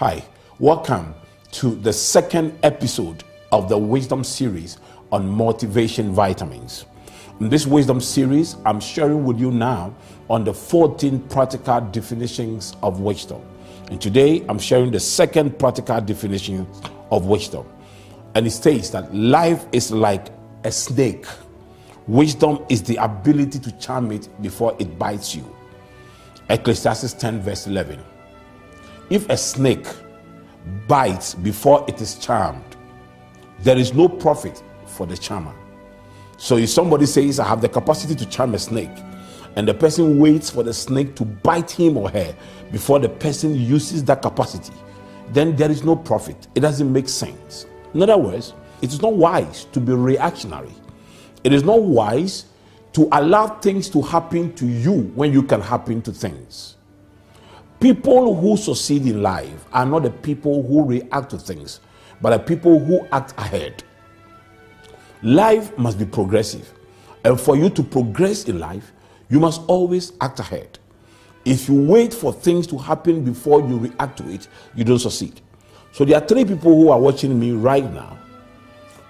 Hi, welcome to the second episode of the Wisdom series on motivation vitamins. In this Wisdom series, I'm sharing with you now on the 14 practical definitions of wisdom. And today, I'm sharing the second practical definition of wisdom. And it states that life is like a snake. Wisdom is the ability to charm it before it bites you. Ecclesiastes 10, verse 11. If a snake bites before it is charmed, there is no profit for the charmer. So if somebody says, I have the capacity to charm a snake, and the person waits for the snake to bite him or her before the person uses that capacity, then there is no profit. It doesn't make sense. In other words, it is not wise to be reactionary. It is not wise to allow things to happen to you when you can happen to things. People who succeed in life are not the people who react to things, but the people who act ahead. Life must be progressive. And for you to progress in life, you must always act ahead. If you wait for things to happen before you react to it, you don't succeed. So there are three people who are watching me right now.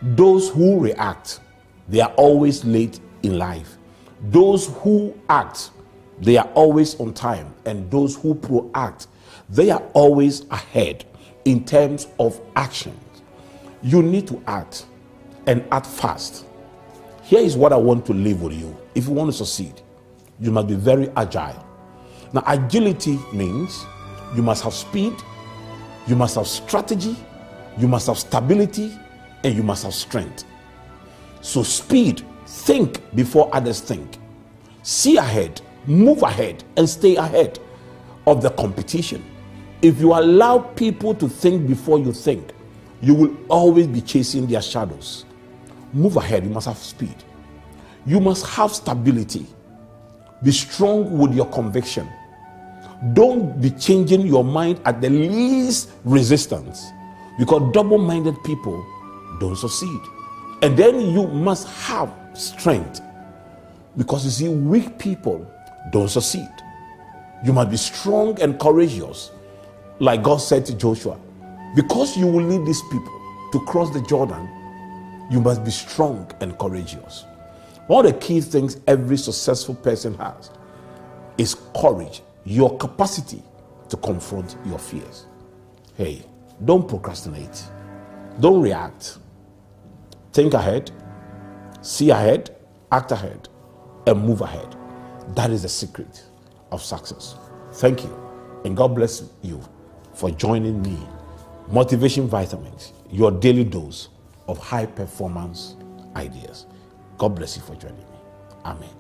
Those who react, they are always late in life. Those who act, they are always on time. And those who proact, they are always ahead in terms of actions. You need to act and act fast. Here is what I want to leave with you. If you want to succeed, you must be very agile. Now, agility means you must have speed, you must have strategy, you must have stability, and you must have strength. So, speed, think before others think. See ahead, move ahead, and stay ahead of the competition. If you allow people to think before you think, you will always be chasing their shadows. Move ahead, you must have speed. You must have stability. Be strong with your conviction. Don't be changing your mind at the least resistance because double minded people don't succeed. And then you must have strength because you see, weak people don't succeed. You must be strong and courageous, like God said to Joshua. Because you will lead these people to cross the Jordan, you must be strong and courageous. One of the key things every successful person has is courage, your capacity to confront your fears. Hey, don't procrastinate, don't react. Think ahead, see ahead, act ahead, and move ahead. That is the secret of success. Thank you, and God bless you for joining me. Motivation Vitamins, your daily dose of high performance ideas. God bless you for joining me. Amen.